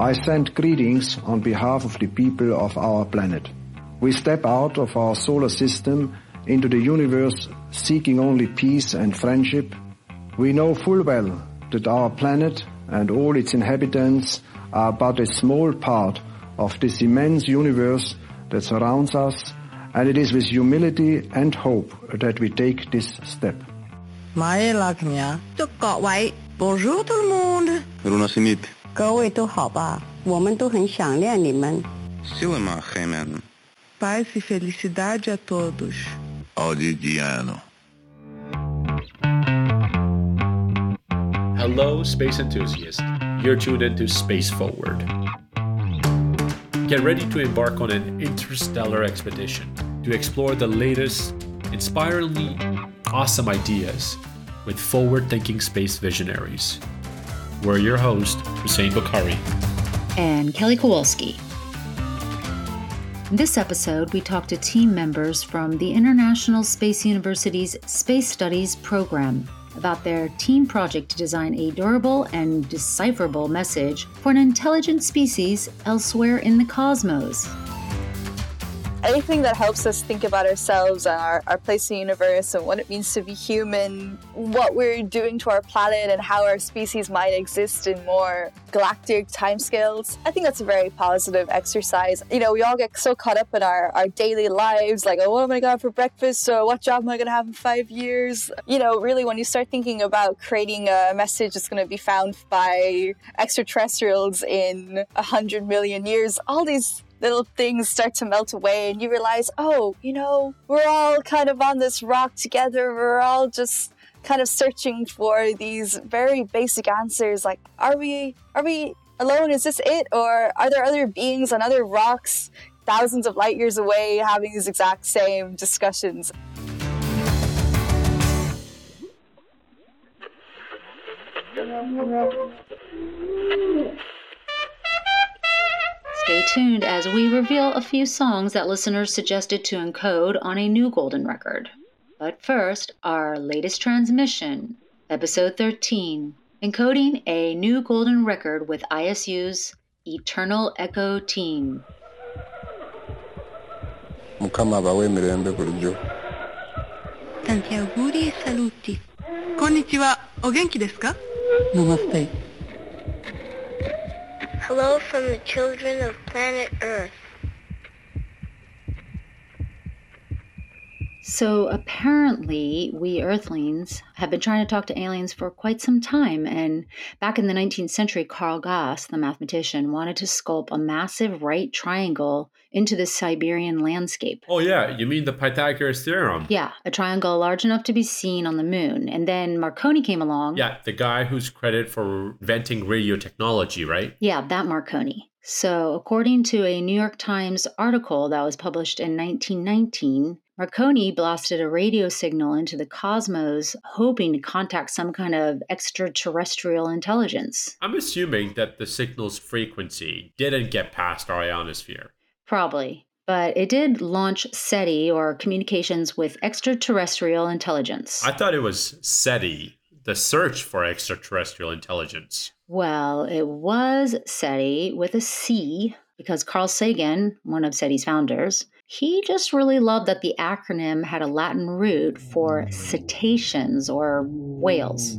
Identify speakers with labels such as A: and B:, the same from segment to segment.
A: I send greetings on behalf of the people of our planet. We step out of our solar system into the universe seeking only peace and friendship. We know full well that our planet and all its inhabitants are but a small part of this immense universe that surrounds us and it is with humility and hope that we take this step.
B: Bonjour tout le monde. 各位都好吧？我们都很想念你们。
C: Silema Hemen.
D: Paz e felicidade a todos.
E: Odidiano.
F: Hello, space enthusiasts. You're tuned into Space Forward. Get ready to embark on an interstellar expedition to explore the latest, inspiringly awesome ideas with forward thinking space visionaries. We're your host, Hussein Bukhari.
G: and Kelly Kowalski. In this episode, we talk to team members from the International Space University's Space Studies program about their team project to design a durable and decipherable message for an intelligent species elsewhere in the cosmos.
H: Anything that helps us think about ourselves and our, our place in the universe and what it means to be human, what we're doing to our planet, and how our species might exist in more galactic timescales. I think that's a very positive exercise. You know, we all get so caught up in our, our daily lives, like, oh, what am I going to have for breakfast? Or what job am I going to have in five years? You know, really, when you start thinking about creating a message that's going to be found by extraterrestrials in a hundred million years, all these little things start to melt away and you realize, oh, you know, we're all kind of on this rock together. We're all just kind of searching for these very basic answers like are we are we alone? Is this it? Or are there other beings on other rocks thousands of light years away having these exact same discussions?
G: Stay tuned as we reveal a few songs that listeners suggested to encode on a new golden record. But first, our latest transmission, episode 13, encoding a new golden record with ISU's Eternal Echo Team.
C: Mukama bawe mirembe bulijjo.
D: Tanti auguri e saluti. Konnichiwa. O genki desu ka?
B: Namaste.
I: Hello from the children of planet Earth.
G: So, apparently, we Earthlings have been trying to talk to aliens for quite some time. And back in the 19th century, Carl Gauss, the mathematician, wanted to sculpt a massive right triangle into the Siberian landscape.
F: Oh, yeah, you mean the Pythagoras theorem?
G: Yeah, a triangle large enough to be seen on the moon. And then Marconi came along.
F: Yeah, the guy who's credited for inventing radio technology, right?
G: Yeah, that Marconi. So, according to a New York Times article that was published in 1919, Marconi blasted a radio signal into the cosmos, hoping to contact some kind of extraterrestrial intelligence.
F: I'm assuming that the signal's frequency didn't get past our ionosphere.
G: Probably. But it did launch CETI, or Communications with Extraterrestrial Intelligence.
F: I thought it was SETI, the search for extraterrestrial intelligence.
G: Well, it was CETI with a C because Carl Sagan, one of CETI's founders, he just really loved that the acronym had a Latin root for cetaceans or whales,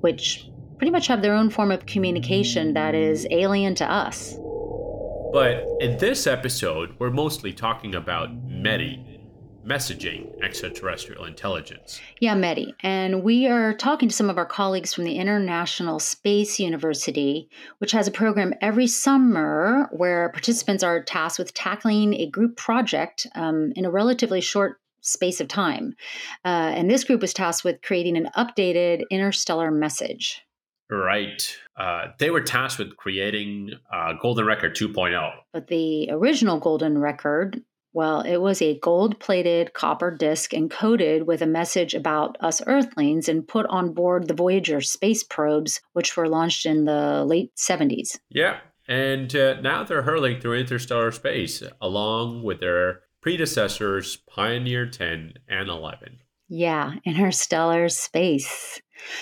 G: which pretty much have their own form of communication that is alien to us.
F: But in this episode, we're mostly talking about METI, messaging extraterrestrial intelligence.
G: Yeah, METI. And we are talking to some of our colleagues from the International Space University, which has a program every summer where participants are tasked with tackling a group project um, in a relatively short space of time. Uh, and this group was tasked with creating an updated interstellar message.
F: Right. Uh, they were tasked with creating uh, Golden Record 2.0.
G: But the original Golden Record well, it was a gold plated copper disc encoded with a message about us Earthlings and put on board the Voyager space probes, which were launched in the late 70s.
F: Yeah. And uh, now they're hurling through interstellar space along with their predecessors, Pioneer 10 and 11.
G: Yeah, interstellar space.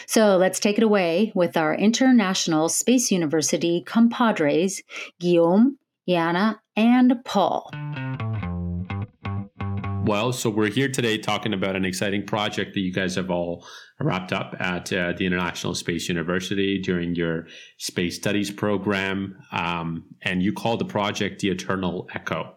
G: So let's take it away with our International Space University compadres, Guillaume, Yana, and Paul.
F: Well, so we're here today talking about an exciting project that you guys have all wrapped up at uh, the International Space University during your space studies program. Um, and you call the project the Eternal Echo.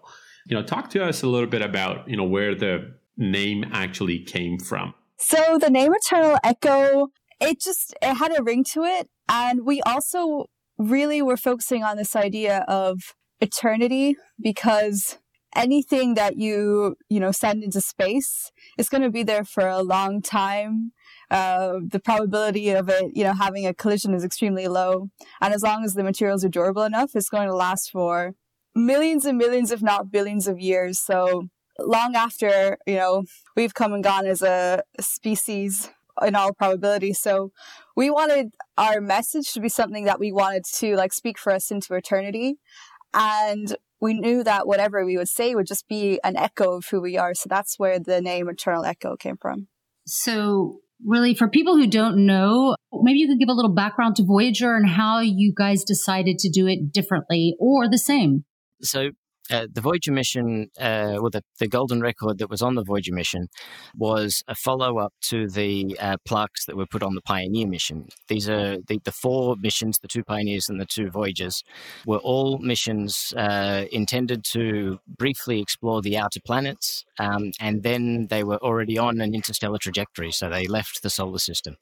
F: You know, talk to us a little bit about, you know, where the name actually came from.
H: So the name Eternal Echo, it just it had a ring to it. And we also really were focusing on this idea of eternity because anything that you you know send into space is going to be there for a long time. Uh, the probability of it you know having a collision is extremely low. And as long as the materials are durable enough it's going to last for millions and millions if not billions of years. So long after you know we've come and gone as a species in all probability so we wanted our message to be something that we wanted to like speak for us into eternity. And we knew that whatever we would say would just be an echo of who we are. So that's where the name Eternal Echo came from.
G: So, really, for people who don't know, maybe you could give a little background to Voyager and how you guys decided to do it differently or the same.
J: So, uh, the Voyager mission, uh, well, the, the golden record that was on the Voyager mission was a follow up to the uh, plaques that were put on the Pioneer mission. These are the, the four missions, the two Pioneers and the two Voyagers, were all missions uh, intended to briefly explore the outer planets, um, and then they were already on an interstellar trajectory, so they left the solar system.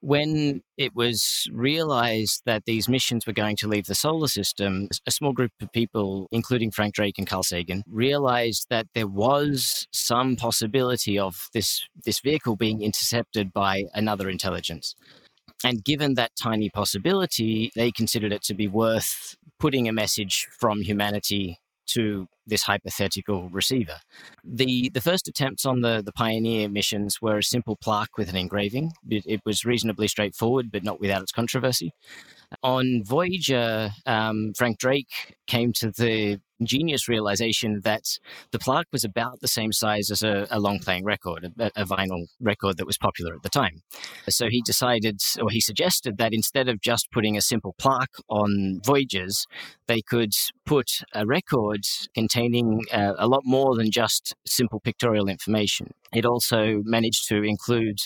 J: When it was realized that these missions were going to leave the solar system, a small group of people, including Frank Drake, And Carl Sagan realized that there was some possibility of this this vehicle being intercepted by another intelligence. And given that tiny possibility, they considered it to be worth putting a message from humanity to this hypothetical receiver. The the first attempts on the, the Pioneer missions were a simple plaque with an engraving. It, it was reasonably straightforward, but not without its controversy. On Voyager, um, Frank Drake came to the ingenious realization that the plaque was about the same size as a, a long playing record, a, a, vinyl record that was popular at the time. So he decided, or he suggested, that instead of just putting a simple plaque on Voyagers, they could put a record containing uh, a lot more than just simple pictorial information. It also managed to include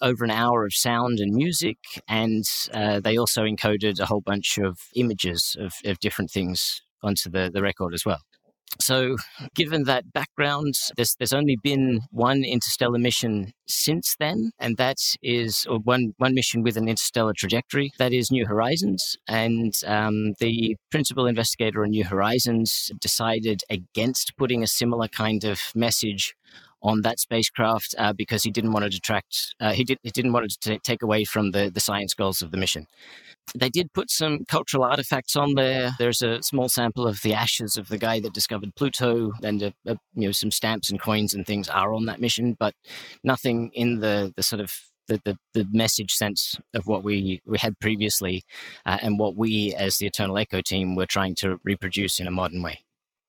J: over an hour of sound and music, and uh, they also encoded a whole bunch of images of, of different things onto the, the record as well. So, given that background, there's, there's only been one interstellar mission since then, and that is or one, one mission with an interstellar trajectory. That is New Horizons. And um, the principal investigator on New Horizons decided against putting a similar kind of message on that spacecraft uh, because he didn't want to detract, uh, he, did, he didn't want to t- take away from the, the science goals of the mission. They did put some cultural artifacts on there. There's a small sample of the ashes of the guy that discovered Pluto, and a, a, you know some stamps and coins and things are on that mission, but nothing in the the sort of the, the, the message sense of what we, we had previously uh, and what we as the Eternal Echo team were trying to reproduce in a modern way.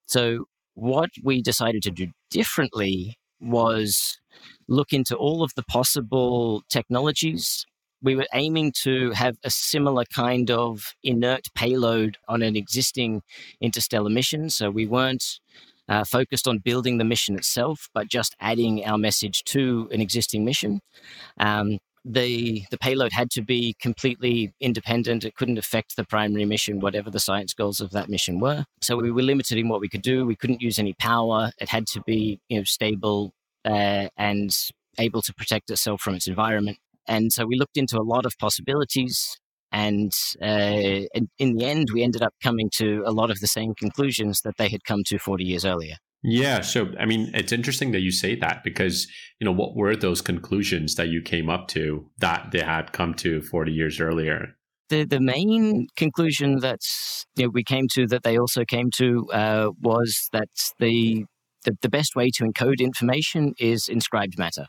J: So, what we decided to do differently was look into all of the possible technologies we were aiming to have a similar kind of inert payload on an existing interstellar mission. So we weren't uh, focused on building the mission itself, but just adding our message to an existing mission. Um, the the payload had to be completely independent. It couldn't affect the primary mission, whatever the science goals of that mission were. So we were limited in what we could do. We couldn't use any power. It had to be you know stable uh, and able to protect itself from its environment. And so we looked into a lot of possibilities. And uh, in the end, we ended up coming to a lot of the same conclusions that they had come to 40 years earlier.
F: Yeah. So, I mean, it's interesting that you say that because, you know, what were those conclusions that you came up to that they had come to 40 years earlier?
J: The, the main conclusion that you know, we came to that they also came to uh, was that the, the, the best way to encode information is inscribed matter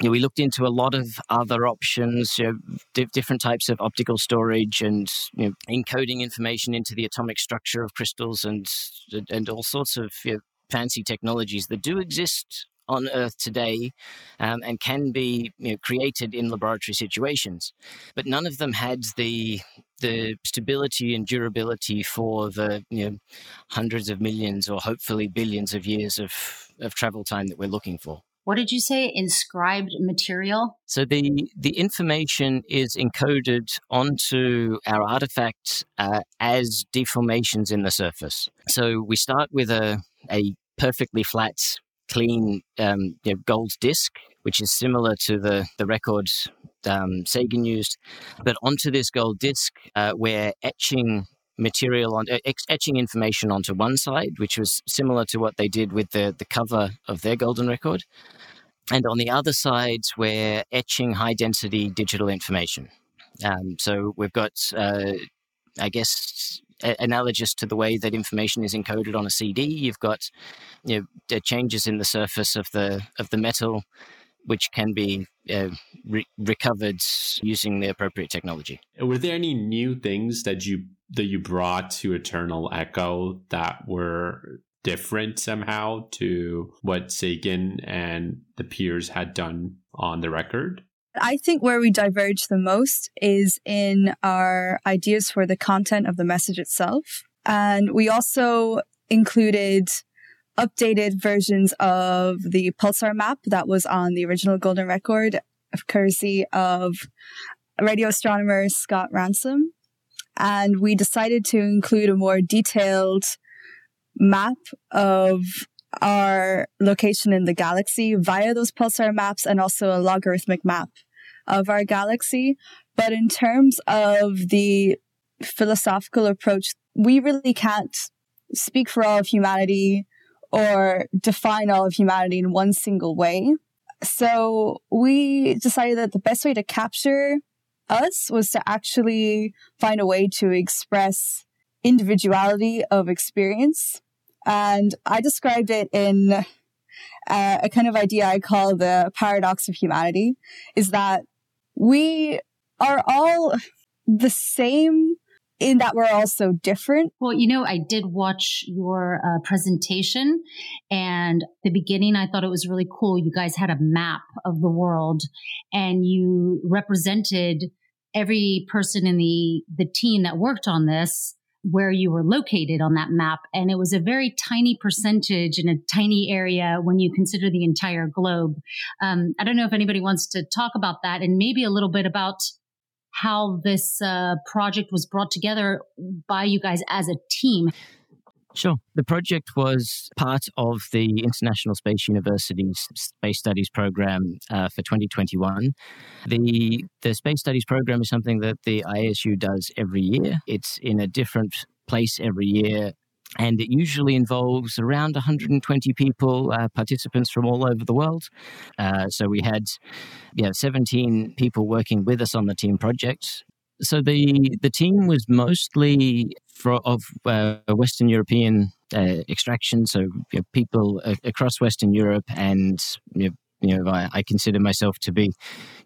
J: you know, we looked into a lot of other options, you know, di- different types of optical storage and you know, encoding information into the atomic structure of crystals and and all sorts of fancy technologies that do exist on Earth today um, and can be you know, created in laboratory situations. But none of them had the the stability and durability for the you know, hundreds of millions or hopefully billions of years of, of travel time that we're looking for.
G: What did you say? Inscribed material?
J: So the the information is encoded onto our artifacts uh, as deformations in the surface. So we start with a a perfectly flat, clean um, you know, gold disc, which is similar to the the record um, Sagan used, but onto this gold disc, uh, we're etching material on etching information onto one side, which was similar to what they did with the the cover of their golden record, and on the other side, we're etching high density digital information. Um, so we've got, uh, I guess, analogous to the way that information is encoded on a CD. You've got you know, changes in the surface of the of the metal which can be uh, re- recovered using the appropriate technology.
F: Were there any new things that you that you brought to Eternal Echo that were different somehow to what Sagan and the peers had done on the record?
H: I think where we diverge the most is in our ideas for the content of the message itself. And we also included updated versions of the pulsar map that was on the original Golden Record, courtesy of radio astronomer Scott Ransom. And we decided to include a more detailed map of our location in the galaxy via those pulsar maps and also a logarithmic map of our galaxy. But in terms of the philosophical approach, we really can't speak for all of humanity or define all of humanity in one single way. So we decided that the best way to capture us was to actually find a way to express individuality of experience. And I described it in uh, a kind of idea I call the paradox of humanity is that we are all the same in that we're all so different.
G: Well, you know, I did watch your uh, presentation and the beginning, I thought it was really cool. You guys had a map of the world and you represented every person in the, the team that worked on this where you were located on that map. And it was a very tiny percentage in a tiny area when you consider the entire globe. Um, I don't know if anybody wants to talk about that and maybe a little bit about how this uh, project was brought together by you guys as a team.
J: Sure. The project was part of the International Space University's Space Studies program uh, for 2021. The, the Space Studies program is something that the ISU does every year. It's in a different place every year and it usually involves around 120 people, uh, participants from all over the world. Uh, so we had, yeah, 17 people working with us on the team project. So the the team was mostly for, of uh, Western European uh, extraction, so you know, people across Western Europe and you know, you know, I, I, consider myself to be,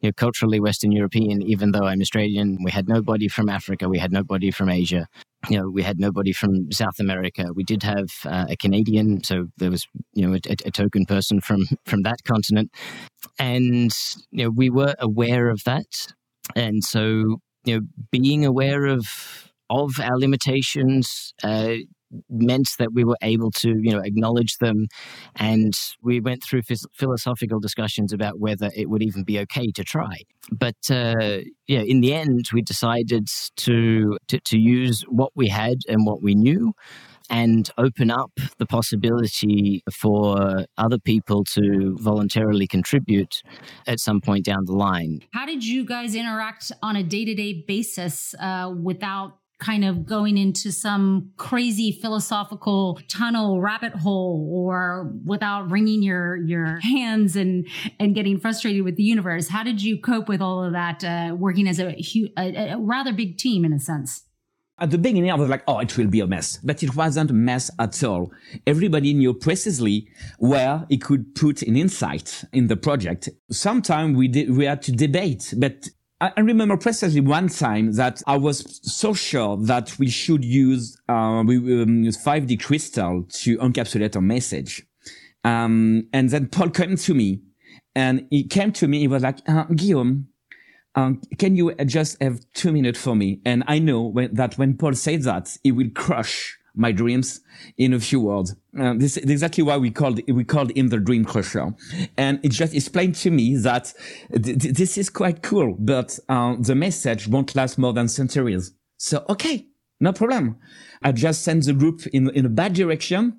J: you know, culturally Western European, even though I'm Australian. We had nobody from Africa. We had nobody from Asia. You know, we had nobody from South America. We did have uh, a Canadian, so there was, you know, a, a, token person from from that continent, and you know, we were aware of that, and so you know, being aware of of our limitations, uh, meant that we were able to, you know, acknowledge them, and we went through philosophical discussions about whether it would even be okay to try. But uh, yeah, in the end, we decided to, to to use what we had and what we knew, and open up the possibility for other people to voluntarily contribute at some point down the line.
G: How did you guys interact on a day to day basis uh, without kind of going into some crazy philosophical tunnel rabbit hole or without wringing your your hands and and getting frustrated with the universe how did you cope with all of that uh, working as a, a, a rather big team in a sense
K: at the beginning, I was like, oh, it will be a mess. But it wasn't a mess at all. Everybody knew precisely where he could put an insight in the project. Sometimes we did, we had to debate, but I remember precisely one time that I was so sure that we should use uh, we, um, 5D crystal to encapsulate our message. Um, and then Paul came to me and he came to me. He was like, uh, Guillaume, um, can you just have two minutes for me? And I know when, that when Paul says that, he will crush my dreams in a few words. Uh, this is exactly why we called we called him the dream crusher, and it just explained to me that th- th- this is quite cool, but uh, the message won't last more than centuries. So okay, no problem. I just sent the group in in a bad direction,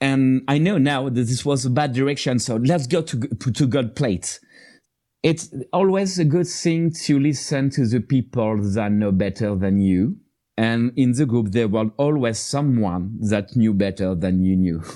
K: and I know now that this was a bad direction. So let's go to to God plate. It's always a good thing to listen to the people that know better than you and in the group, there was always someone that knew better than you knew.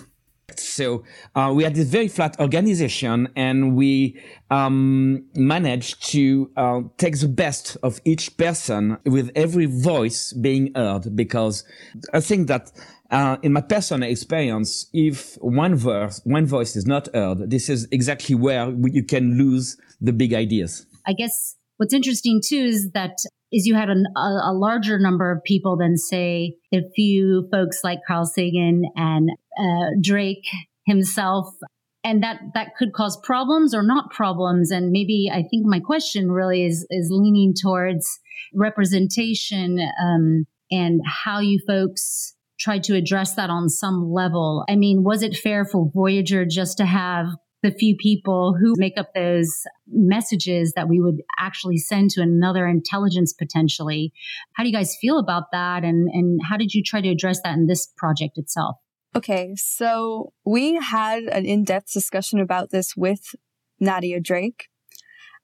K: So uh, we had this very flat organization, and we um, managed to uh, take the best of each person, with every voice being heard. Because I think that, uh, in my personal experience, if one verse, one voice is not heard, this is exactly where you can lose the big ideas.
G: I guess what's interesting too is that is you had a, a, larger number of people than say a few folks like Carl Sagan and uh, Drake himself. And that, that could cause problems or not problems. And maybe I think my question really is, is leaning towards representation, um, and how you folks tried to address that on some level. I mean, was it fair for Voyager just to have the few people who make up those messages that we would actually send to another intelligence potentially. How do you guys feel about that? And, and how did you try to address that in this project itself?
H: Okay, so we had an in depth discussion about this with Nadia Drake,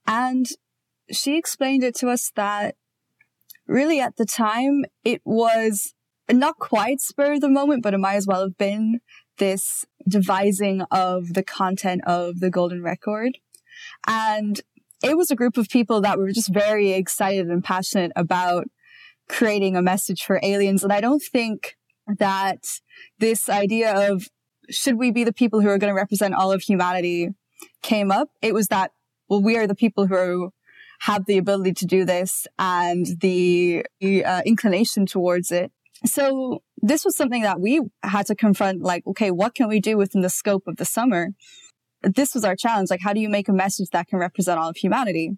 H: and she explained it to us that really at the time it was not quite spur of the moment, but it might as well have been this devising of the content of the Golden Record. And it was a group of people that were just very excited and passionate about creating a message for aliens. And I don't think that this idea of should we be the people who are going to represent all of humanity came up. It was that, well, we are the people who have the ability to do this and the uh, inclination towards it. So this was something that we had to confront like, okay, what can we do within the scope of the summer? This was our challenge. Like, how do you make a message that can represent all of humanity?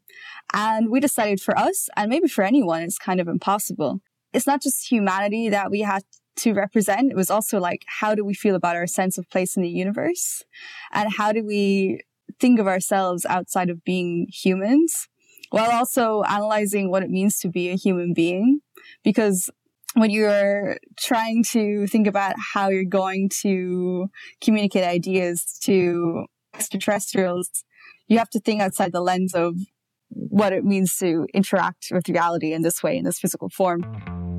H: And we decided for us, and maybe for anyone, it's kind of impossible. It's not just humanity that we had to represent. It was also like, how do we feel about our sense of place in the universe? And how do we think of ourselves outside of being humans while also analyzing what it means to be a human being? Because when you're trying to think about how you're going to communicate ideas to extraterrestrials, you have to think outside the lens of what it means to interact with reality in this way, in this physical form.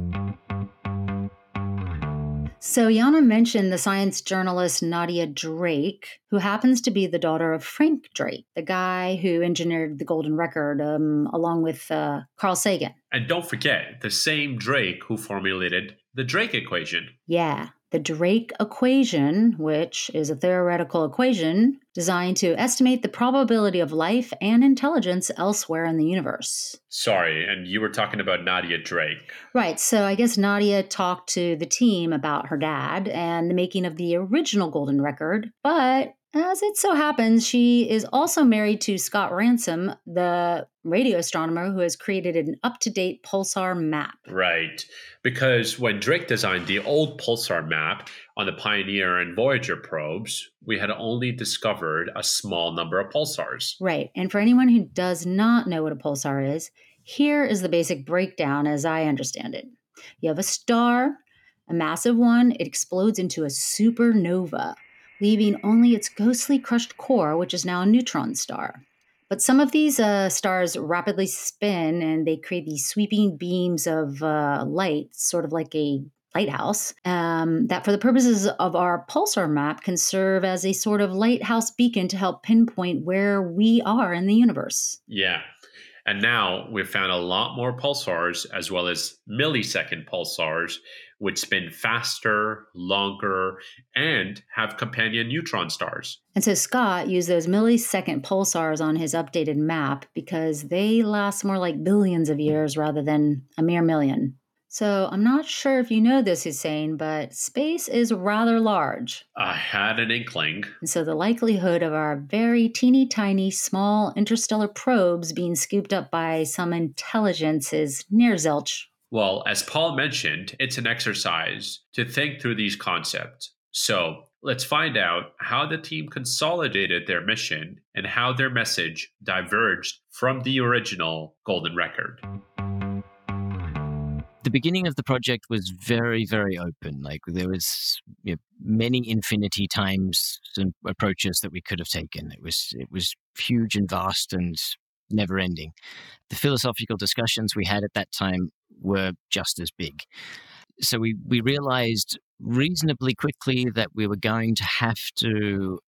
G: So, Yana mentioned the science journalist Nadia Drake, who happens to be the daughter of Frank Drake, the guy who engineered the Golden Record um, along with uh, Carl Sagan.
F: And don't forget, the same Drake who formulated the Drake equation.
G: Yeah the Drake equation, which is a theoretical equation designed to estimate the probability of life and intelligence elsewhere in the universe.
F: Sorry, and you were talking about Nadia Drake.
G: Right. So I guess Nadia talked to the team about her dad and the making of the original Golden Record, but as it so happens, she is also married to Scott Ransom, the radio astronomer who has created an up to date pulsar map.
F: Right. Because when Drake designed the old pulsar map on the Pioneer and Voyager probes, we had only discovered a small number of pulsars.
G: Right. And for anyone who does not know what a pulsar is, here is the basic breakdown as I understand it. You have a star, a massive one, it explodes into a supernova leaving only its ghostly crushed core, which is now a neutron star. But some of these uh, stars rapidly spin and they create these sweeping beams of uh, light, sort of like a lighthouse, um, that for the purposes of our pulsar map can serve as a sort of lighthouse beacon to help pinpoint where we are in the universe.
F: Yeah. And now we've found a lot more pulsars as well as millisecond pulsars, which spin faster, longer, and have companion neutron stars.
G: And so Scott used those millisecond pulsars on his updated map because they last more like billions of years rather than a mere million. So I'm not sure if you know this, Hussein, but space is rather large.
F: I had an inkling.
G: And so the likelihood of our very teeny tiny small interstellar probes being scooped up by some intelligence is near zilch.
F: Well, as Paul mentioned, it's an exercise to think through these concepts. So let's find out how the team consolidated their mission and how their message diverged from the original Golden Record
J: the beginning of the project was very, very open. Like there was you know, many infinity times and approaches that we could have taken. It was it was huge and vast and never ending. The philosophical discussions we had at that time were just as big. So we we realized reasonably quickly that we were going to have to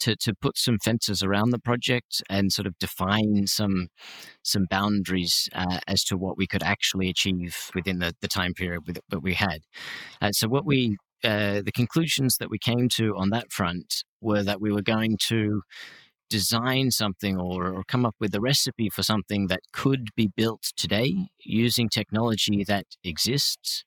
J: to to put some fences around the project and sort of define some some boundaries uh, as to what we could actually achieve within the, the time period with, that we had. So what we uh, the conclusions that we came to on that front were that we were going to design something or, or come up with a recipe for something that could be built today using technology that exists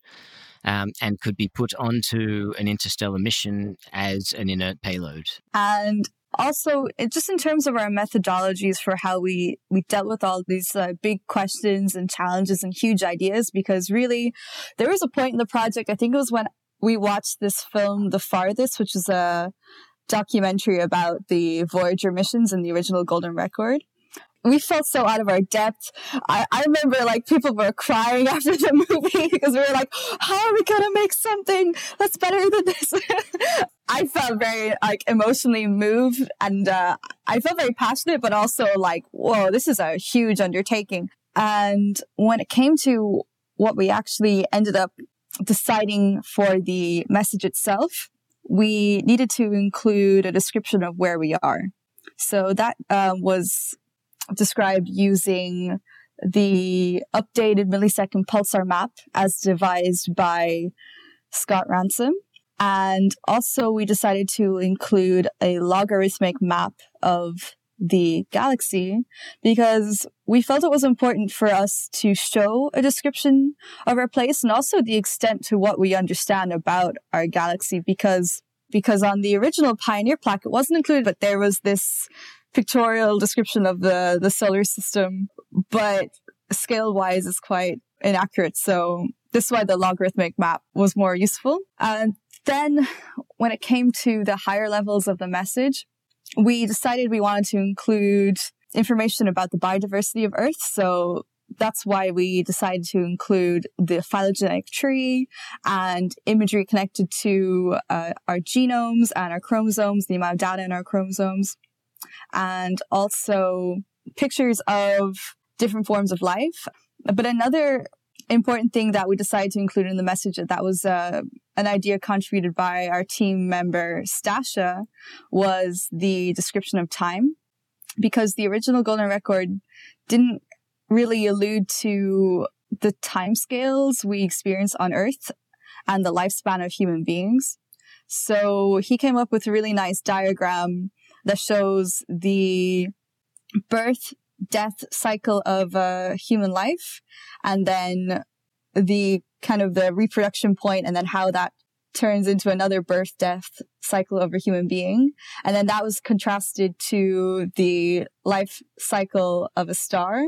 J: um, and could be put onto an interstellar mission as an inert payload.
H: And also just in terms of our methodologies for how we we dealt with all these uh, big questions and challenges and huge ideas because really there was a point in the project i think it was when we watched this film the farthest which is a documentary about the voyager missions and the original golden record we felt so out of our depth. I, I remember like people were crying after the movie because we were like, how are we going to make something that's better than this? I felt very like emotionally moved and uh, I felt very passionate, but also like, whoa, this is a huge undertaking. And when it came to what we actually ended up deciding for the message itself, we needed to include a description of where we are. So that uh, was described using the updated millisecond pulsar map as devised by Scott Ransom. And also we decided to include a logarithmic map of the galaxy because we felt it was important for us to show a description of our place and also the extent to what we understand about our galaxy because because on the original Pioneer plaque it wasn't included, but there was this pictorial description of the, the solar system, but scale wise is quite inaccurate. So this is why the logarithmic map was more useful. And then when it came to the higher levels of the message, we decided we wanted to include information about the biodiversity of Earth. So that's why we decided to include the phylogenetic tree and imagery connected to uh, our genomes and our chromosomes, the amount of data in our chromosomes and also pictures of different forms of life. But another important thing that we decided to include in the message that was uh, an idea contributed by our team member Stasha was the description of time. Because the original golden record didn't really allude to the timescales we experience on earth and the lifespan of human beings. So he came up with a really nice diagram that shows the birth death cycle of a human life and then the kind of the reproduction point and then how that turns into another birth death cycle of a human being and then that was contrasted to the life cycle of a star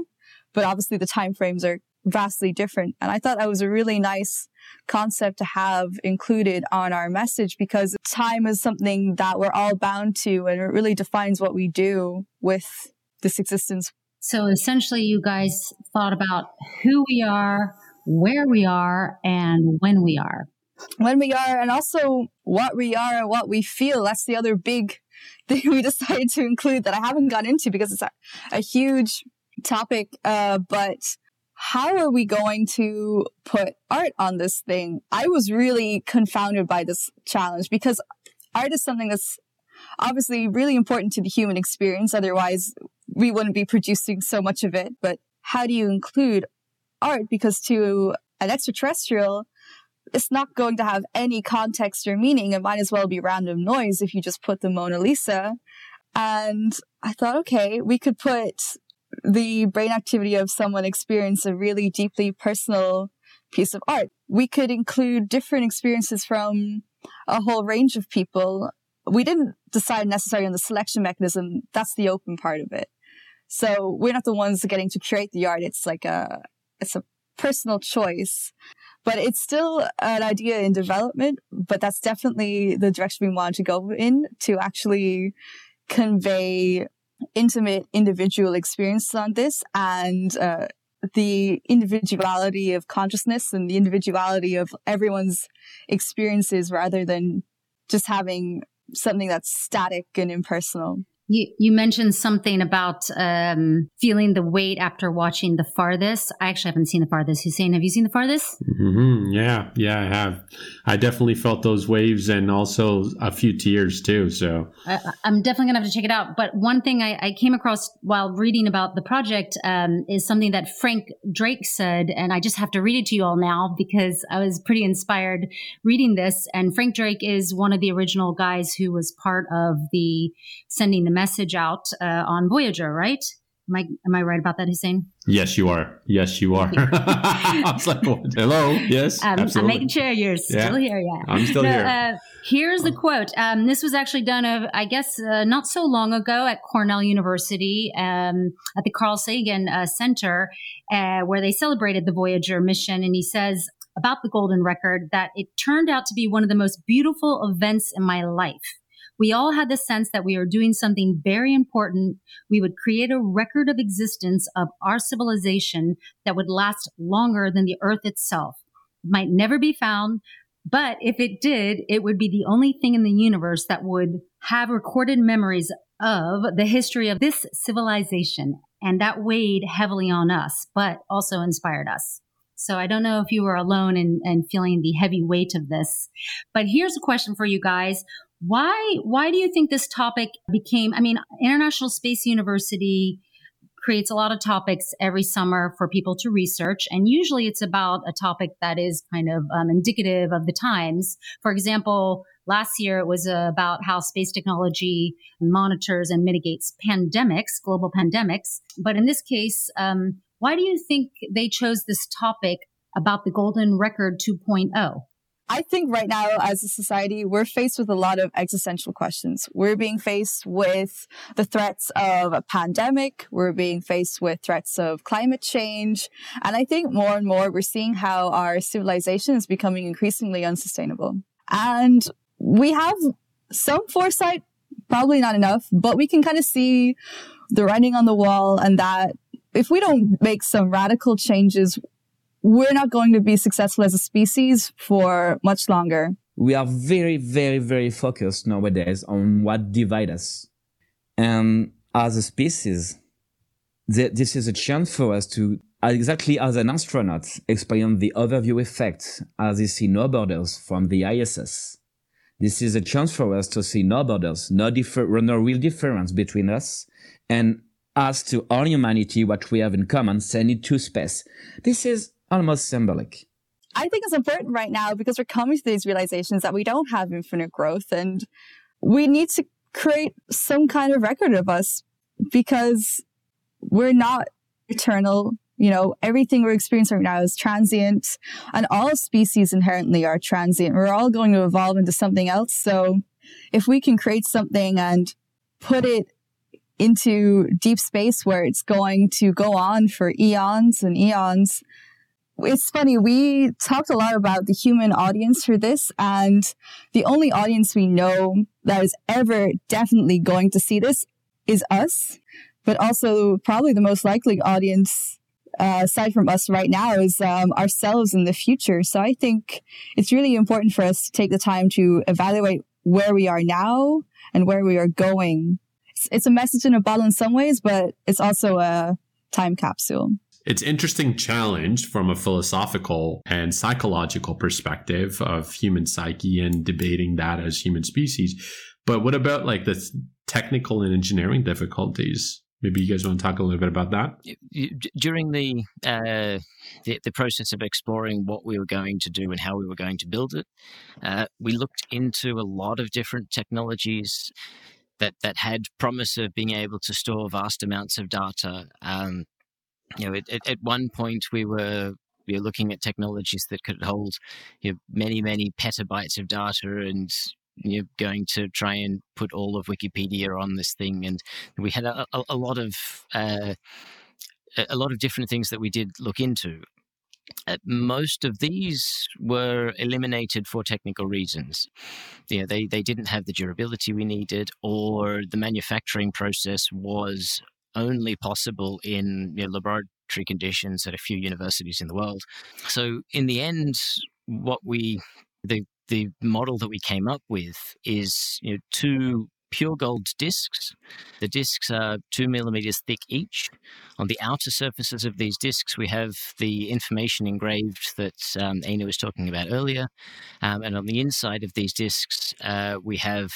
H: but obviously the time frames are vastly different and i thought that was a really nice concept to have included on our message because time is something that we're all bound to and it really defines what we do with this existence.
G: So essentially, you guys thought about who we are, where we are, and when we are.
H: When we are, and also what we are and what we feel. That's the other big thing we decided to include that I haven't got into because it's a, a huge topic. Uh, but how are we going to put art on this thing? I was really confounded by this challenge because art is something that's obviously really important to the human experience. Otherwise, we wouldn't be producing so much of it. But how do you include art? Because to an extraterrestrial, it's not going to have any context or meaning. It might as well be random noise if you just put the Mona Lisa. And I thought, okay, we could put the brain activity of someone experience a really deeply personal piece of art. We could include different experiences from a whole range of people. We didn't decide necessarily on the selection mechanism. That's the open part of it. So we're not the ones getting to create the art. It's like a, it's a personal choice, but it's still an idea in development. But that's definitely the direction we want to go in to actually convey intimate individual experiences on this and uh, the individuality of consciousness and the individuality of everyone's experiences rather than just having something that's static and impersonal.
G: You, you mentioned something about um, feeling the weight after watching The Farthest. I actually haven't seen The Farthest. Hussein, have you seen The Farthest?
F: Mm-hmm. Yeah, yeah, I have. I definitely felt those waves and also a few tears too. So
G: I, am definitely going to have to check it out. But one thing I, I came across while reading about the project um, is something that Frank Drake said. And I just have to read it to you all now because I was pretty inspired reading this. And Frank Drake is one of the original guys who was part of the sending the message out uh, on Voyager, right? Am I am I right about that, Hussein?
F: Yes, you are. Yes, you are. I was like, hello. Yes,
G: um, I'm making sure you're still yeah. here. Yeah,
F: I'm still no, here.
G: Uh, here's the quote. Um, this was actually done, uh, I guess, uh, not so long ago at Cornell University um, at the Carl Sagan uh, Center, uh, where they celebrated the Voyager mission. And he says about the Golden Record that it turned out to be one of the most beautiful events in my life. We all had the sense that we were doing something very important. We would create a record of existence of our civilization that would last longer than the earth itself. It might never be found, but if it did, it would be the only thing in the universe that would have recorded memories of the history of this civilization. And that weighed heavily on us, but also inspired us. So I don't know if you were alone in feeling the heavy weight of this. But here's a question for you guys. Why why do you think this topic became I mean International Space University creates a lot of topics every summer for people to research and usually it's about a topic that is kind of um, indicative of the times. For example, last year it was uh, about how space technology monitors and mitigates pandemics, global pandemics. But in this case, um, why do you think they chose this topic about the golden record 2.0?
H: I think right now, as a society, we're faced with a lot of existential questions. We're being faced with the threats of a pandemic. We're being faced with threats of climate change. And I think more and more we're seeing how our civilization is becoming increasingly unsustainable. And we have some foresight, probably not enough, but we can kind of see the writing on the wall and that if we don't make some radical changes, we're not going to be successful as a species for much longer.
K: We are very, very, very focused nowadays on what divides us. And as a species, th- this is a chance for us to, exactly as an astronaut, experience the overview effect as you see no borders from the ISS. This is a chance for us to see no borders, no, differ- no real difference between us, and us to all humanity what we have in common, send it to space. This is almost symbolic.
H: I think it's important right now because we're coming to these realizations that we don't have infinite growth and we need to create some kind of record of us because we're not eternal. You know, everything we're experiencing right now is transient and all species inherently are transient. We're all going to evolve into something else. So if we can create something and put it into deep space where it's going to go on for eons and eons, it's funny. We talked a lot about the human audience for this, and the only audience we know that is ever definitely going to see this is us. But also, probably the most likely audience, uh, aside from us right now, is um, ourselves in the future. So I think it's really important for us to take the time to evaluate where we are now and where we are going. It's, it's a message in a bottle in some ways, but it's also a time capsule
F: it's interesting challenge from a philosophical and psychological perspective of human psyche and debating that as human species. But what about like the technical and engineering difficulties? Maybe you guys want to talk a little bit about that.
J: During the, uh, the, the process of exploring what we were going to do and how we were going to build it, uh, we looked into a lot of different technologies that that had promise of being able to store vast amounts of data. Um, you know, it, it, at one point we were you're looking at technologies that could hold you know, many, many petabytes of data and you're going to try and put all of Wikipedia on this thing. And we had a, a, a lot of uh, a lot of different things that we did look into. Uh, most of these were eliminated for technical reasons. You know, they, they didn't have the durability we needed, or the manufacturing process was only possible in you know, laboratory conditions at a few universities in the world. So, in the end, what we the the model that we came up with is you know, two pure gold discs. The discs are two millimeters thick each. On the outer surfaces of these discs, we have the information engraved that um, Aina was talking about earlier. Um, and on the inside of these discs, uh, we have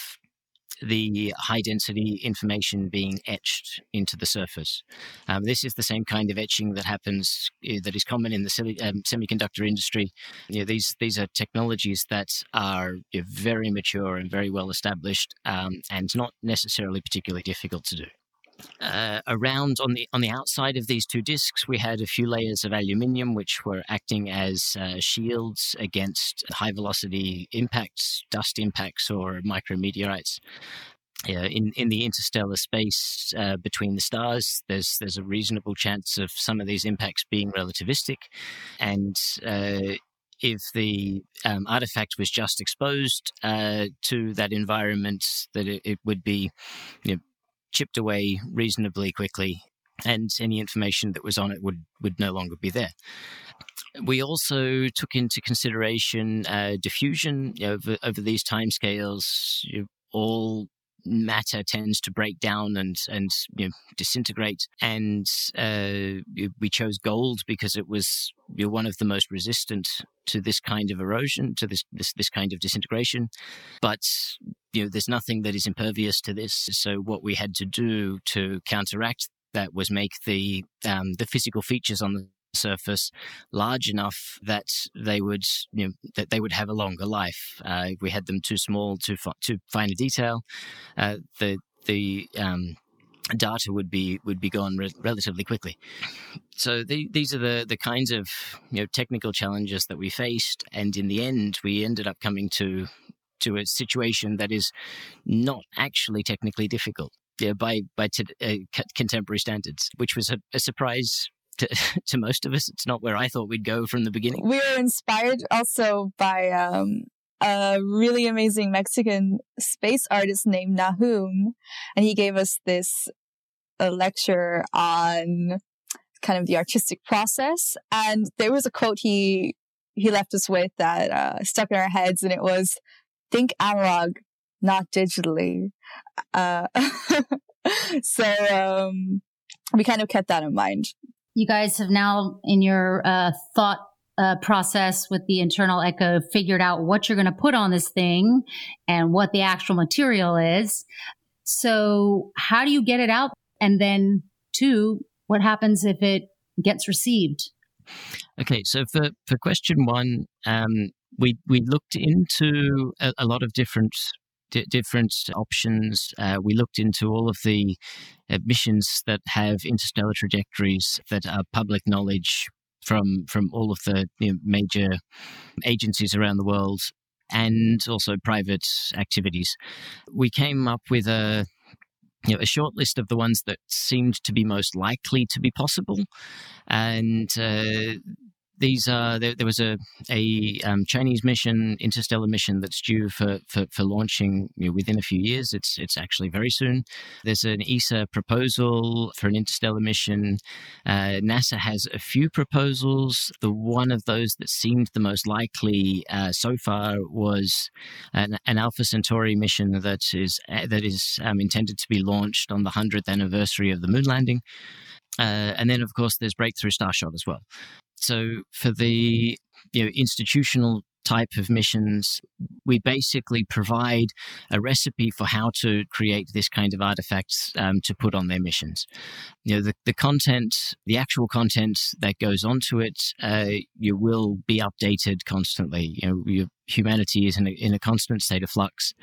J: the high density information being etched into the surface. Um, this is the same kind of etching that happens uh, that is common in the um, semiconductor industry. You know, these these are technologies that are you know, very mature and very well established, um, and not necessarily particularly difficult to do. Uh, around on the on the outside of these two discs, we had a few layers of aluminium, which were acting as uh, shields against high velocity impacts, dust impacts, or micrometeorites. Uh, in in the interstellar space uh, between the stars, there's there's a reasonable chance of some of these impacts being relativistic, and uh, if the um, artifact was just exposed uh, to that environment, that it, it would be you know, chipped away reasonably quickly, and any information that was on it would, would no longer be there. We also took into consideration uh, diffusion over, over these timescales. You all matter tends to break down and and you know, disintegrate. And uh, we chose gold because it was you one of the most resistant to this kind of erosion, to this this this kind of disintegration. But you know, there's nothing that is impervious to this. So what we had to do to counteract that was make the um, the physical features on the surface large enough that they would you know that they would have a longer life. Uh, we had them too small to to finer detail. Uh, the the um, data would be would be gone re- relatively quickly. So the, these are the the kinds of you know technical challenges that we faced, and in the end, we ended up coming to to a situation that is not actually technically difficult. Yeah, by by t- uh, contemporary standards, which was a, a surprise to, to most of us. It's not where I thought we'd go from the beginning.
H: We were inspired also by um, a really amazing Mexican space artist named Nahum, and he gave us this a lecture on kind of the artistic process. And there was a quote he he left us with that uh, stuck in our heads, and it was, "Think analog, not digitally." Uh, so um, we kind of kept that in mind
G: you guys have now in your uh, thought uh, process with the Eternal Echo figured out what you're going to put on this thing and what the actual material is. So how do you get it out? And then two, what happens if it gets received?
J: Okay, so for, for question one, um, we we looked into a, a lot of different d- different options. Uh, we looked into all of the missions that have interstellar trajectories that are public knowledge from from all of the you know, major agencies around the world and also private activities. We came up with a you know, a short list of the ones that seemed to be most likely to be possible, and uh, these are there, there was a a um, Chinese mission, interstellar mission that's due for for, for launching you know, within a few years. It's it's actually very soon. There's an ESA proposal for an interstellar mission. Uh, NASA has a few proposals. The one of those that seemed the most likely uh, so far was an, an, Alpha Centauri mission that is that is um, intended to be launched on the hundredth anniversary of the moon landing. Uh, and then, of course, there's Breakthrough Starshot as well. So for the you know institutional type of missions, we basically provide a recipe for how to create this kind of artifacts um, to put on their missions. You know, the, the content, the actual content that goes onto it, uh, you will be updated constantly. You know, you, humanity is in a, in a constant state of flux.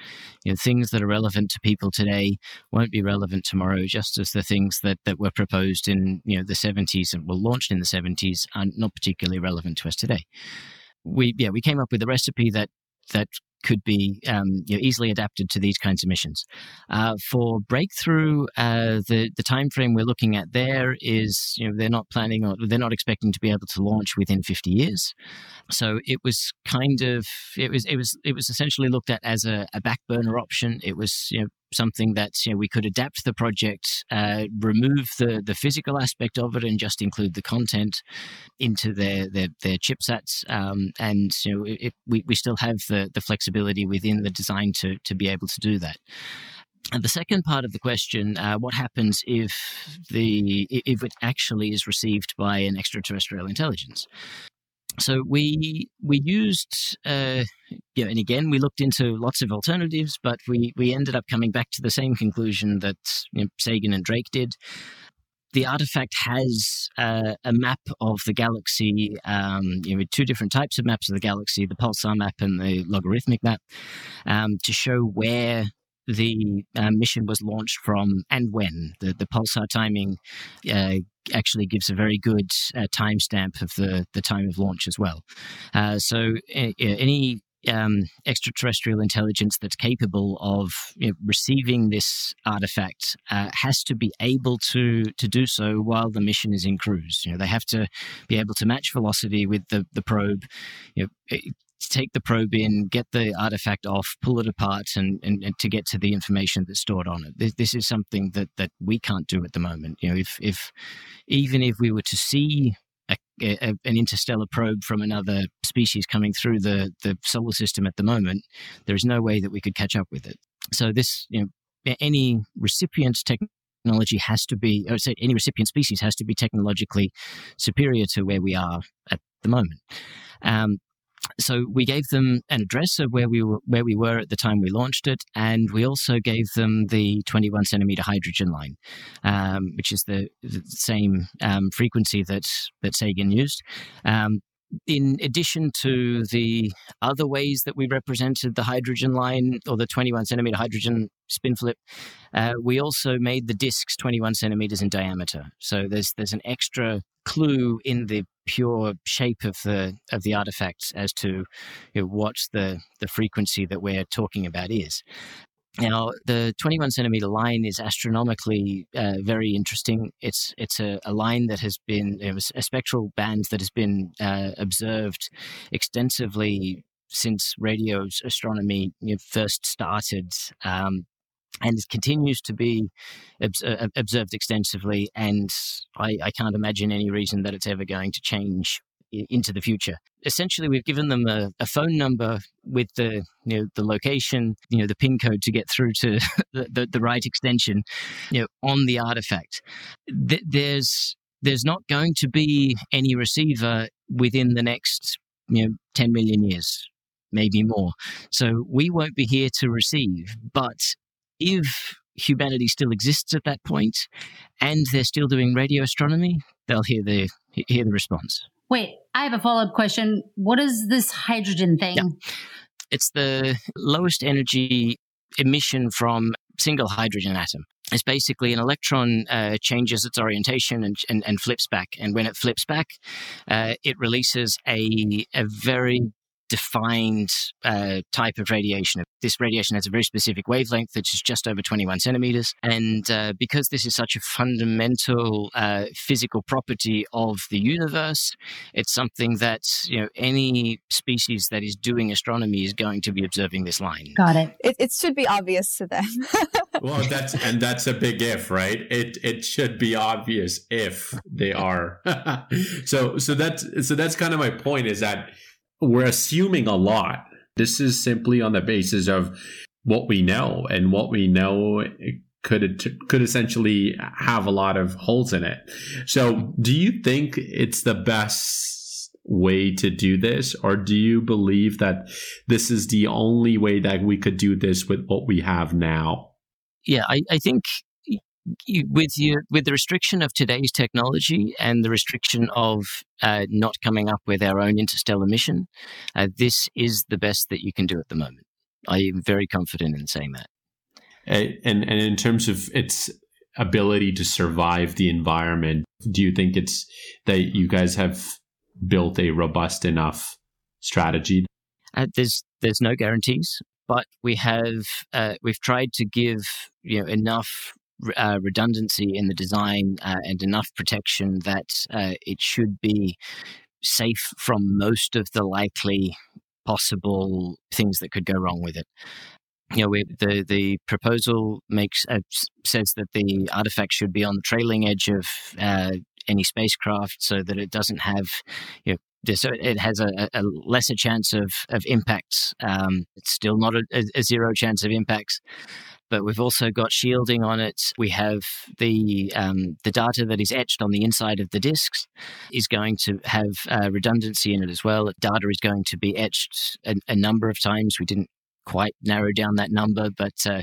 J: You know, things that are relevant to people today won't be relevant tomorrow, just as the things that, that were proposed in you know the 70s and were launched in the 70s are not particularly relevant to us today. We yeah we came up with a recipe that that could be um, you know, easily adapted to these kinds of missions. Uh, for breakthrough, uh, the the time frame we're looking at there is you know they're not planning or they're not expecting to be able to launch within 50 years. So it was kind of it was it was it was essentially looked at as a, a back burner option. It was you know something that you know, we could adapt the project, uh, remove the, the physical aspect of it, and just include the content into their their, their chipsets. Um, and you know, it, we we still have the the flexibility within the design to to be able to do that. And the second part of the question, uh, what happens if the if it actually is received by an extraterrestrial intelligence? So we we used uh, and again we looked into lots of alternatives, but we we ended up coming back to the same conclusion that you know, Sagan and Drake did. The artifact has uh, a map of the galaxy, um, you know, two different types of maps of the galaxy: the pulsar map and the logarithmic map, um, to show where the uh, mission was launched from and when. The, the pulsar timing uh, actually gives a very good uh, timestamp of the, the time of launch as well. Uh, so any um, extraterrestrial intelligence that's capable of you know, receiving this artifact uh, has to be able to to do so while the mission is in cruise. You know, they have to be able to match velocity with the the probe. You know, take the probe in, get the artifact off, pull it apart, and, and, and, to get to the information that's stored on it. This, this, is something that, that we can't do at the moment. You know, if, if even if we were to see a, a, an interstellar probe from another species coming through the, the solar system at the moment, there is no way that we could catch up with it. So this, you know, any recipient technology has to be, or say any recipient species has to be technologically superior to where we are at the moment. Um, so we gave them an address of where we were where we were at the time we launched it, and we also gave them the 21 centimeter hydrogen line, um, which is the, the same um, frequency that that Sagan used. Um, in addition to the other ways that we represented the hydrogen line or the 21 centimeter hydrogen spin flip, uh, we also made the discs 21 centimeters in diameter. So there's there's an extra clue in the pure shape of the of the artifacts as to you know, what the the frequency that we're talking about is. Now, the 21 centimeter line is astronomically uh, very interesting. It's it's a, a, line that has been it was a spectral band that has been uh, observed extensively since radio astronomy you know, first started. Um, and it continues to be uh, observed extensively, and I, I can't imagine any reason that it's ever going to change into the future. Essentially, we've given them a, a, phone number with the you know the location, you know the pin code to get through to the, the, the right extension, you know on the artifact. Th- there's there's not going to be any receiver within the next you know 10 million years maybe more so we won't be here to receive but if humanity still exists at that point and they're still doing radio astronomy they'll hear the hear the response
G: Wait, I have a follow up question. What is this hydrogen thing? Yeah.
J: It's the lowest energy emission from single hydrogen atom. It's basically an electron uh, changes its orientation and, and, and, flips back. And when it flips back, uh, it releases a, a very defined uh, type of radiation. This radiation has a very specific wavelength, which is just over 21 centimeters. And uh, because this is such a fundamental uh, physical property of the universe, it's something that you know any species that is doing astronomy is going to be observing this line.
G: Got it.
H: It, it should be obvious to them.
F: well, that's and that's a big if, right? It it should be obvious if they are. so so that's so that's kind of my point is that we're assuming a lot. This is simply on the basis of what we know, and what we know could could essentially have a lot of holes in it. So, do you think it's the best way to do this, or do you believe that this is the only way that we could do this with what we have now?
J: Yeah, I, I think with you with the restriction of today's technology and the restriction of uh, not coming up with our own interstellar mission, uh, this is the best that you can do at the moment. I am very confident in saying that.
F: And and in terms of its ability to survive the environment, do you think it's that you guys have built a robust enough strategy?
J: Uh, there's there's no guarantees, but we have uh, we've tried to give you know enough uh, redundancy in the design uh, and enough protection that uh, it should be safe from most of the likely possible things that could go wrong with it. You know, we, the the proposal makes uh, says that the artifact should be on the trailing edge of uh, any spacecraft, so that it doesn't have you know it has a, a, lesser chance of, of impacts. Um, it's still not a, a, zero chance of impacts, but we've also got shielding on it. We have the um, the data that is etched on the inside of the disks is going to have uh, redundancy in it as well. Data is going to be etched a, a number of times. We didn't quite narrow down that number, but uh,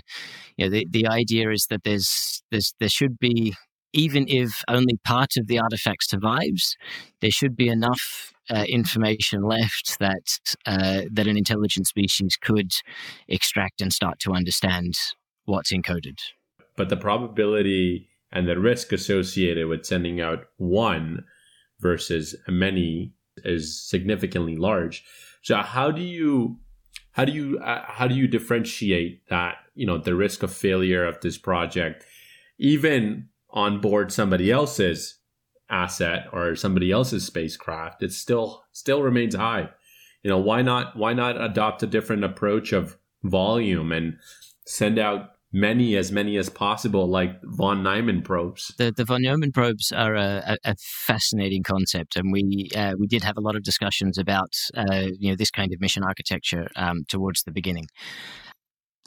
J: you know, the the idea is that there's there's there should be even if only part of the artifact survives, there should be enough uh, information left that uh, that an intelligent species could extract and start to understand what's encoded.
F: But the probability and the risk associated with sending out one versus many is significantly large. So how do you how do you uh, how do you differentiate that you know the risk of failure of this project even on board somebody else's asset or somebody else's spacecraft it still still remains high you know why not why not adopt a different approach of volume and send out many as many as possible like von neumann probes
J: the, the von neumann probes are a, a, fascinating concept and we uh, we did have a lot of discussions about uh, you know this kind of mission architecture um, towards the beginning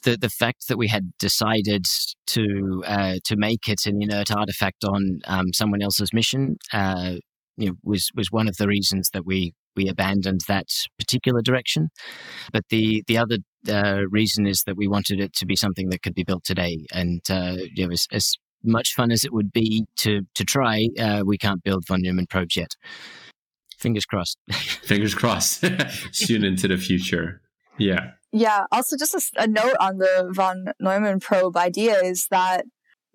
J: the the fact that we had decided to uh, to make it an inert artifact on um, someone else's mission uh, you know, was was one of the reasons that we we abandoned that particular direction. But the the other uh, reason is that we wanted it to be something that could be built today, and uh, you know, as, as, much fun as it would be to to try, uh, we can't build von Neumann probes yet. Fingers crossed.
F: Fingers crossed. Soon into the future. Yeah.
H: Yeah. Also, just a, a note on the von Neumann probe idea is that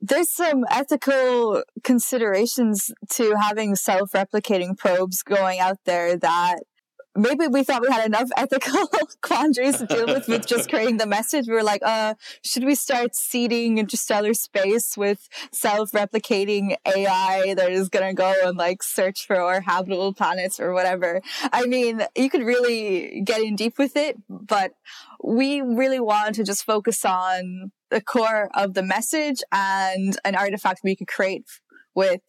H: there's some ethical considerations to having self-replicating probes going out there that maybe we thought we had enough ethical quandaries to deal with with just creating the message. We were like, uh, should we start seeding interstellar space with self-replicating AI that is gonna go and like search for our habitable planets or whatever? I mean, you could really get in deep with it, but we really want to just focus on the core of the message and an artifact we could create with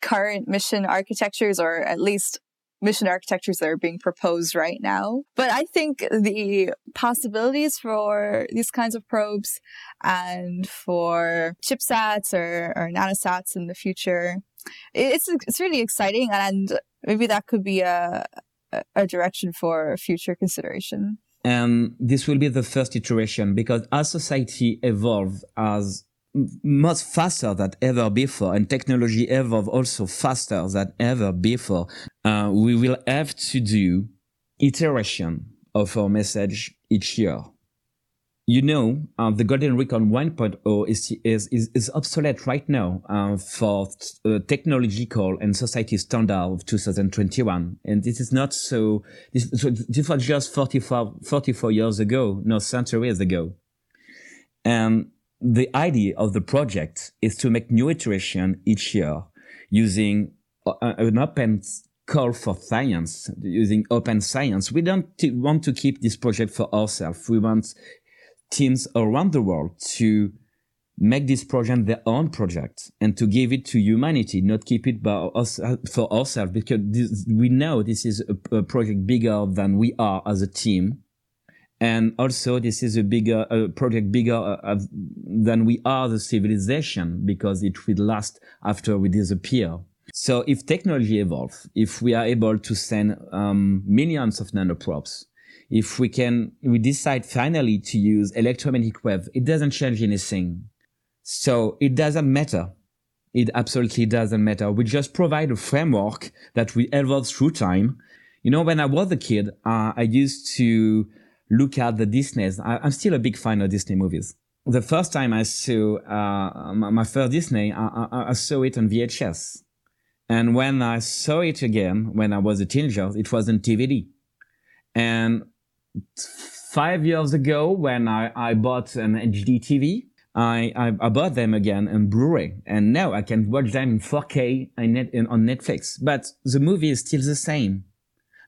H: current mission architectures or at least mission architectures that are being proposed right now. But I think the possibilities for these kinds of probes and for chipsats or, or nanosats in the future, it's, it's really exciting and maybe that could be a, a direction for future consideration.
K: And this will be the first iteration because as society evolves as much faster than ever before and technology evolve also faster than ever before. Uh, we will have to do iteration of our message each year. You know uh, the golden record 1.0 is, is, is, obsolete right now uh, for uh, technological and society standard of 2021 and this is not so this, so this was just 44, 44 years ago no centuries ago. And the idea of the project is to make new iteration each year using uh, an open call for science, using open science. We don't want to keep this project for ourselves. We want teams around the world to make this project their own project and to give it to humanity, not keep it by us, for ourselves, because this, we know this is a, a project bigger than we are as a team and also this is a bigger a project bigger uh, than we are the civilization because it will last after we disappear so if technology evolves if we are able to send um, millions of nanoprobes if we can we decide finally to use electromagnetic wave it doesn't change anything So it doesn't matter. It absolutely doesn't matter. We just provide a framework that we evolve through time. You know, when I was a kid, uh, I used to look at the Disney's. I, am still a big fan of Disney movies. The first time I saw uh, my first Disney, I, I, I saw it on VHS. And when I saw it again, when I was a teenager, it was on DVD. And five years ago, when I, I bought an HD TV, I, I, I bought them again on Blu-ray, and now I can watch them in 4K on Netflix. But the movie is still the same.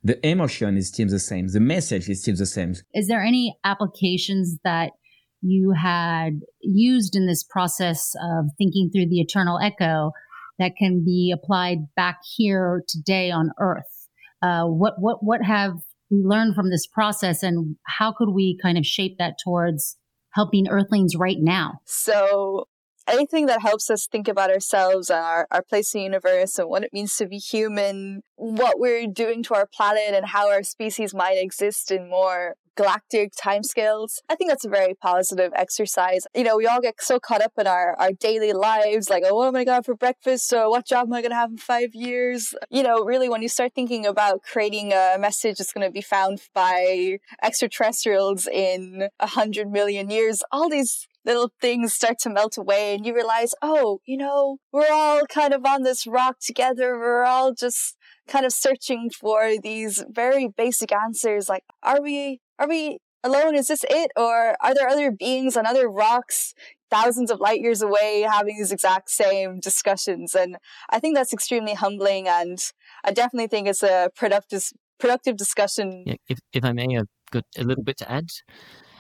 K: The emotion is still the same. The message is still the same.
G: Is there any applications that you had used in this process of thinking through the eternal echo that can be applied back here today on Earth? Uh, what what what have we learned from this process, and how could we kind of shape that towards helping Earthlings right now?
H: So, anything that helps us think about ourselves and our, our place in the universe and what it means to be human, what we're doing to our planet, and how our species might exist in more galactic timescales. I think that's a very positive exercise. You know, we all get so caught up in our, our daily lives, like, oh, what am I going to have for breakfast? Or what job am I going to have in five years? You know, really, when you start thinking about creating a message that's going to be found by extraterrestrials in a hundred million years, all these little things start to melt away and you realize, oh, you know, we're all kind of on this rock together. We're all just kind of searching for these very basic answers like, are we are we alone? Is this it? Or are there other beings on other rocks thousands of light years away having these exact same discussions? And I think that's extremely humbling. And I definitely think it's a productive, productive discussion.
J: Yeah, if, if I may, I've got a little bit to add.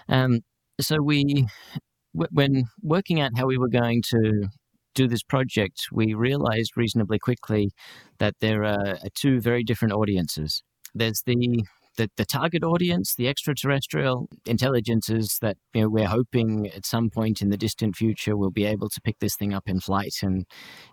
J: Um, so we, when working out how we were going to do this project, we realized reasonably quickly that there are two very different audiences. There's the the, the target audience, the extraterrestrial intelligences that you know, we're hoping at some point in the distant future we'll be able to pick this thing up in flight and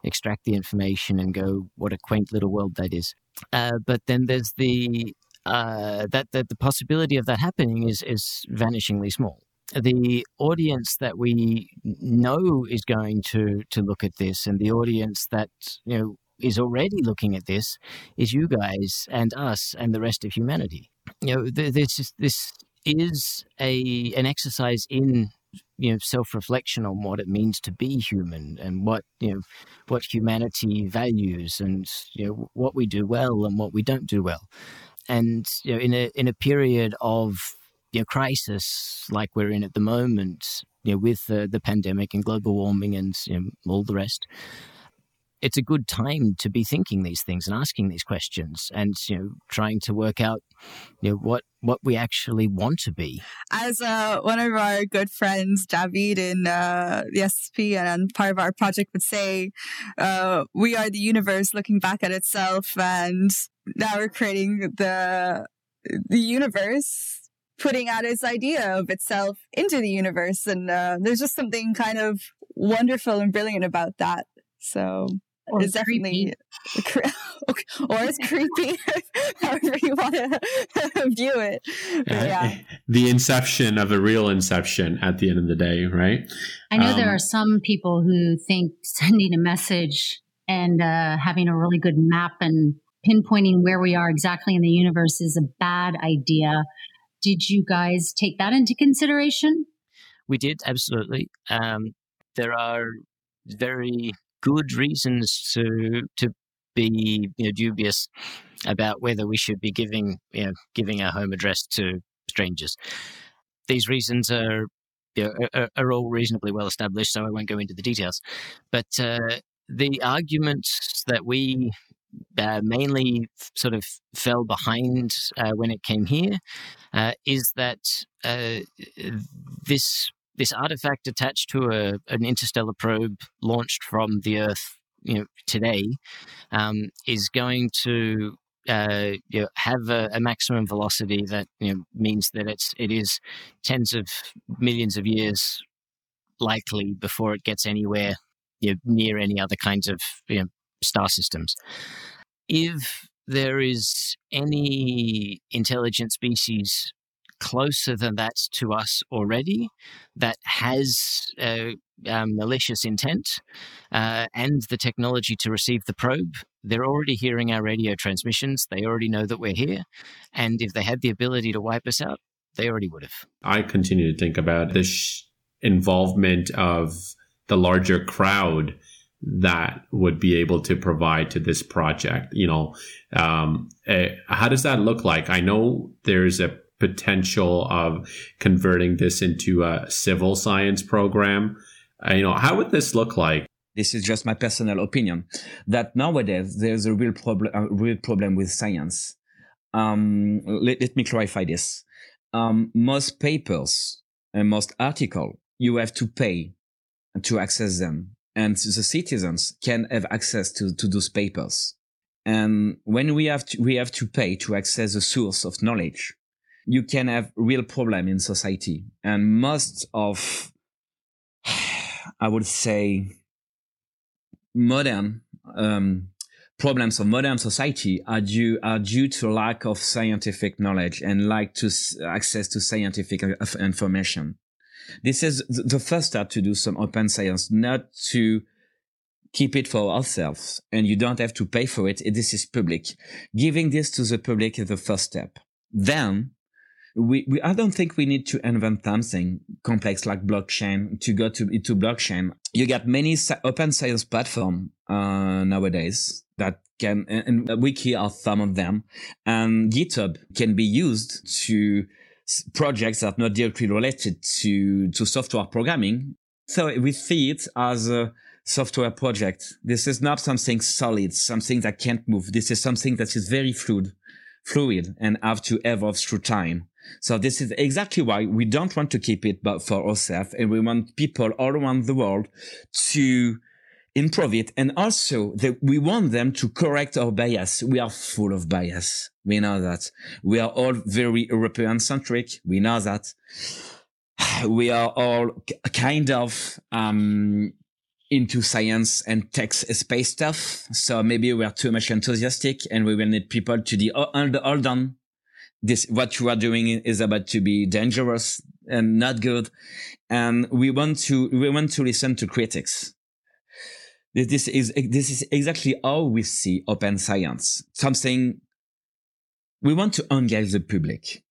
J: extract the information and go, what a quaint little world that is. Uh, but then there's the uh, that, that the possibility of that happening is is vanishingly small. The audience that we know is going to to look at this, and the audience that you know is already looking at this is you guys and us and the rest of humanity. You know, this this is a an exercise in you know self-reflection on what it means to be human and what you know what humanity values and you know what we do well and what we don't do well and you know in a in a period of you know crisis like we're in at the moment you know with the, pandemic and global warming and you know, all the rest it's a good time to be thinking these things and asking these questions and you know trying to work out you know what what we actually want to be.
L: As uh, one of our good friends david in uh, the SSP and part of our project would say uh, we are the universe looking back at itself and now we're creating the the universe putting out its idea of itself into the universe. And uh, there's just something kind of wonderful and brilliant about that. So or it's definitely or it's creepy however you want to view it. Yeah.
F: the inception of a real inception at the end of the day right?
G: I know um, there are some people who think sending a message and uh, having a really good map and pinpointing where we are exactly in the universe is a bad idea did you guys take that into consideration
J: we did absolutely um, there are very good reasons to to be you know, dubious about whether we should be giving you know, giving our home address to strangers. These reasons are you know, are, are, all reasonably well established, so I won't go into the details. But uh, the arguments that we uh, mainly sort of fell behind uh, when it came here uh, is that uh, this this artifact attached to a, an interstellar probe launched from the Earth, you know, today, um, is going to uh, you know, have a, a, maximum velocity that you know, means that it's it is tens of millions of years likely before it gets anywhere you know, near any other kinds of you know, star systems. If there is any intelligent species closer than that to us already that has uh, um, malicious intent uh, and the technology to receive the probe, they're already hearing our radio transmissions. They already know that we're here. And if they had the ability to wipe us out, they already would have.
F: I continue to think about the involvement of the larger crowd that would be able to provide to this project. You know, um, uh, how does that look like? I know there's a potential of converting this into a civil science program. Uh, you know, how would this look like?
K: This is just my personal opinion that nowadays there's a real problem, a real problem with science. Um, let, let, me clarify this. Um, most papers and most article, you have to pay to access them and the citizens can have access to, to those papers. And when we have to, we have to pay to access the source of knowledge, you can have real problem in society. And most of, I would say, modern um, problems of modern society are due are due to lack of scientific knowledge and lack to access to scientific information. This is the first step to do some open science, not to keep it for ourselves and you don't have to pay for it. This is public. Giving this to the public is the first step. Then we, we, I don't think we need to invent something complex like blockchain to go to, into blockchain. You get many open science platform, uh, nowadays that can, and Wiki are some of them and GitHub can be used to projects that are not directly related to, to software programming. So we see it as a software project. This is not something solid, something that can't move. This is something that is very fluid, fluid and have to evolve through time. So this is exactly why we don't want to keep it but for ourselves and we want people all around the world to improve it. And also that we want them to correct our bias. We are full of bias. We know that we are all very European centric. We know that we are all kind of, um, into science and tech space stuff. So maybe we are too much enthusiastic and we will need people to the hold, hold on. This, what you are doing is about to be dangerous and not good. And we want to, we want to listen to critics this is this is exactly how we see open science. Something we want to engage the public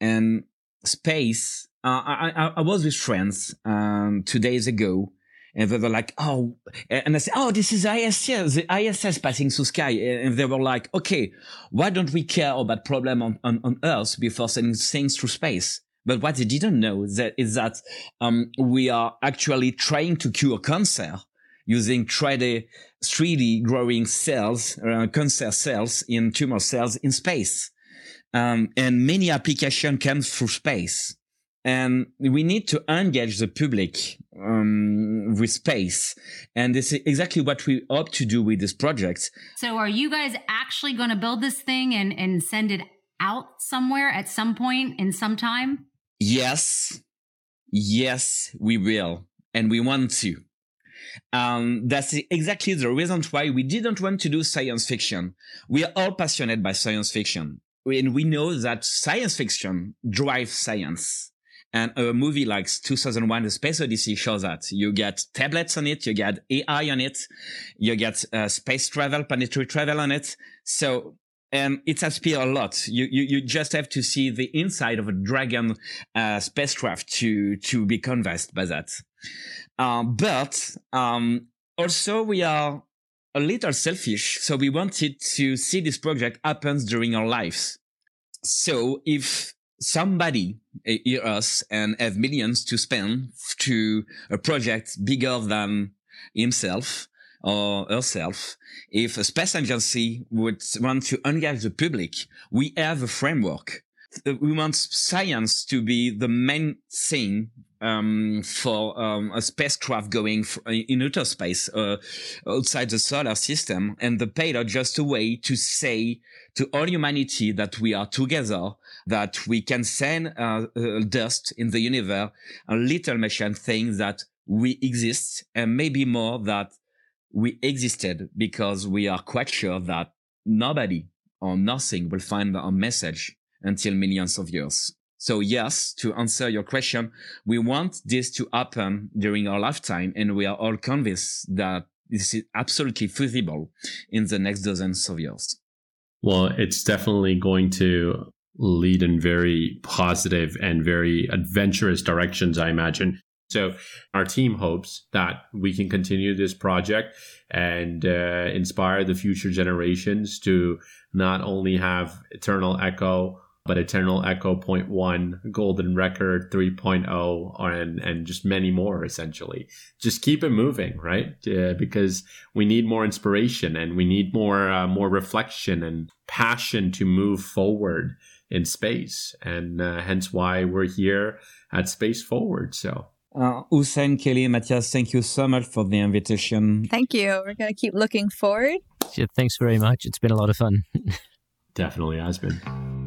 K: and space. Uh, I, I, was with friends um, two days ago, and they were like, "Oh," and I said, "Oh, this is ISS, the ISS passing through sky," and they were like, "Okay, why don't we care about problem on, on, on Earth before sending things through space?" But what they didn't know is that is that um, we are actually trying to cure cancer using 3D, 3D growing cells, uh, cancer cells in tumor cells in space. Um, and many application comes through space. And we need to engage the public um, with space. And this is exactly what we hope to do with this project.
G: So are you guys actually going to build this thing and, and send it out somewhere at some point in some time?
K: Yes. Yes, we will. And we want to. Um, that's exactly the reason why we didn't want to do science fiction. We are all passionate by science fiction. And we know that science fiction drives science. And a movie like 2001 The Space Odyssey shows that you get tablets on it, you get AI on it, you get uh, space travel, planetary travel on it. So, and it aspires a lot. You, you, you just have to see the inside of a Dragon uh, spacecraft to, to be convinced by that. Um, but um, also we are a little selfish, so we wanted to see this project happens during our lives. So if somebody hear us and have millions to spend to a project bigger than himself or herself, if a space agency would want to engage the public, we have a framework. We want science to be the main thing um, for um, a spacecraft going in outer space uh, outside the solar system, and the payload just a way to say to all humanity that we are together, that we can send uh, uh, dust in the universe, a little machine saying that we exist, and maybe more that we existed because we are quite sure that nobody or nothing will find our message until millions of years. So yes, to answer your question, we want this to happen during our lifetime, and we are all convinced that this is absolutely feasible in the next dozens of years.
F: Well, it's definitely going to lead in very positive and very adventurous directions, I imagine. So our team hopes that we can continue this project and uh, inspire the future generations to not only have Eternal Echo, but Eternal Echo Point One, Golden Record 3.0, and and just many more. Essentially, just keep it moving, right? Uh, because we need more inspiration and we need more uh, more reflection and passion to move forward in space, and uh, hence why we're here at Space Forward. So.
K: Uh, Hussein, Kelly, Matthias, thank you so much for the invitation.
H: Thank you. We're going to keep looking forward.
J: Yeah, thanks very much. It's been a lot of fun.
F: Definitely has been.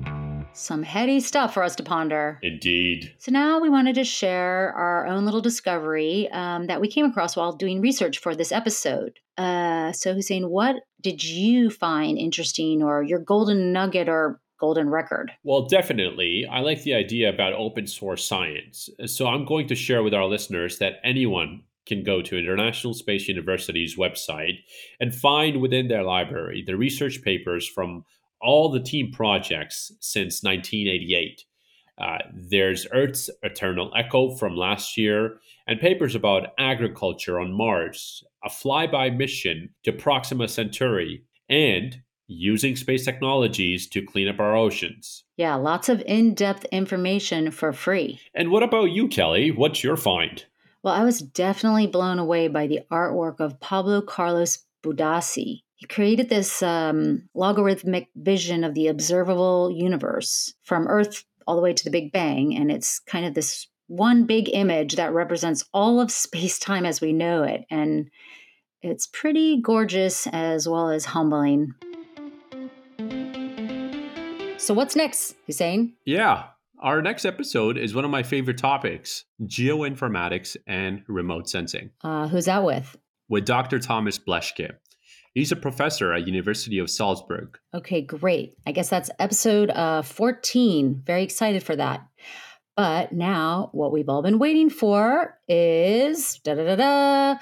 G: Some heady stuff for us to ponder.
F: Indeed.
G: So now we wanted to share our own little discovery um, that we came across while doing research for this episode. Uh, so, Hussein, what did you find interesting or your golden nugget or golden record?
F: Well, definitely. I like the idea about open source science. So I'm going to share with our listeners that anyone can go to International Space University's website and find within their library the research papers from all the team projects since 1988. Uh, there's Earth's Eternal Echo from last year, and papers about agriculture on Mars, a flyby mission to Proxima Centauri, and using space technologies to clean up our oceans.
G: Yeah, lots of in depth information for free.
F: And what about you, Kelly? What's your find?
G: Well, I was definitely blown away by the artwork of Pablo Carlos Budassi. Created this um, logarithmic vision of the observable universe from Earth all the way to the Big Bang. And it's kind of this one big image that represents all of space time as we know it. And it's pretty gorgeous as well as humbling. So, what's next, Hussein?
F: Yeah, our next episode is one of my favorite topics geoinformatics and remote sensing.
G: Uh, who's that with?
F: With Dr. Thomas Blaschke. He's a professor at University of Salzburg.
G: Okay, great. I guess that's episode uh, 14. Very excited for that. But now, what we've all been waiting for is da da da da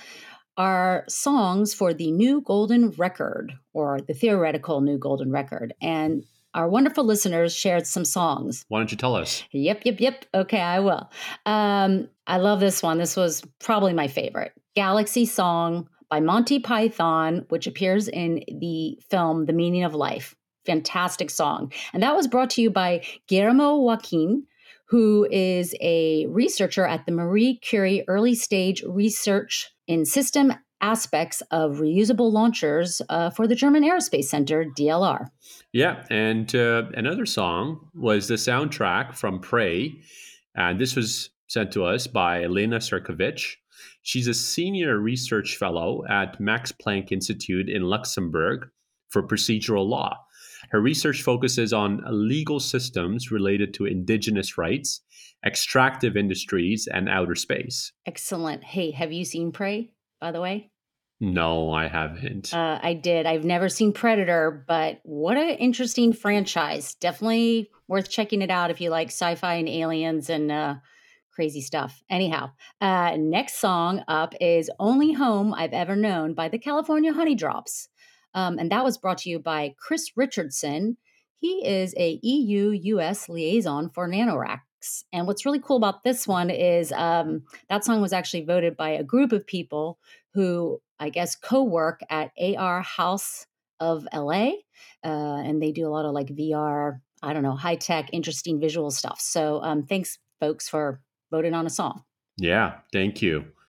G: our songs for the new golden record or the theoretical new golden record. And our wonderful listeners shared some songs.
F: Why don't you tell us?
G: Yep, yep, yep. Okay, I will. Um, I love this one. This was probably my favorite Galaxy Song by Monty Python, which appears in the film The Meaning of Life. Fantastic song. And that was brought to you by Guillermo Joaquin, who is a researcher at the Marie Curie Early Stage Research in System Aspects of Reusable Launchers uh, for the German Aerospace Center, DLR.
F: Yeah, and uh, another song was the soundtrack from Prey. And this was sent to us by Elena Serkovich. She's a senior research fellow at Max Planck Institute in Luxembourg for procedural law. Her research focuses on legal systems related to indigenous rights, extractive industries, and outer space.
G: Excellent. Hey, have you seen Prey, by the way?
F: No, I haven't.
G: Uh, I did. I've never seen Predator, but what an interesting franchise. Definitely worth checking it out if you like sci fi and aliens and uh, crazy stuff. Anyhow, uh, next song up is Only Home I've Ever Known by the California Honeydrops. Um, and that was brought to you by Chris Richardson. He is a EU US liaison for NanoRacks. And what's really cool about this one is um, that song was actually voted by a group of people who, I guess, co work at AR House of LA. Uh, and they do a lot of like VR, I don't know, high tech, interesting visual stuff. So um, thanks, folks, for voted on a song.
F: Yeah, thank you.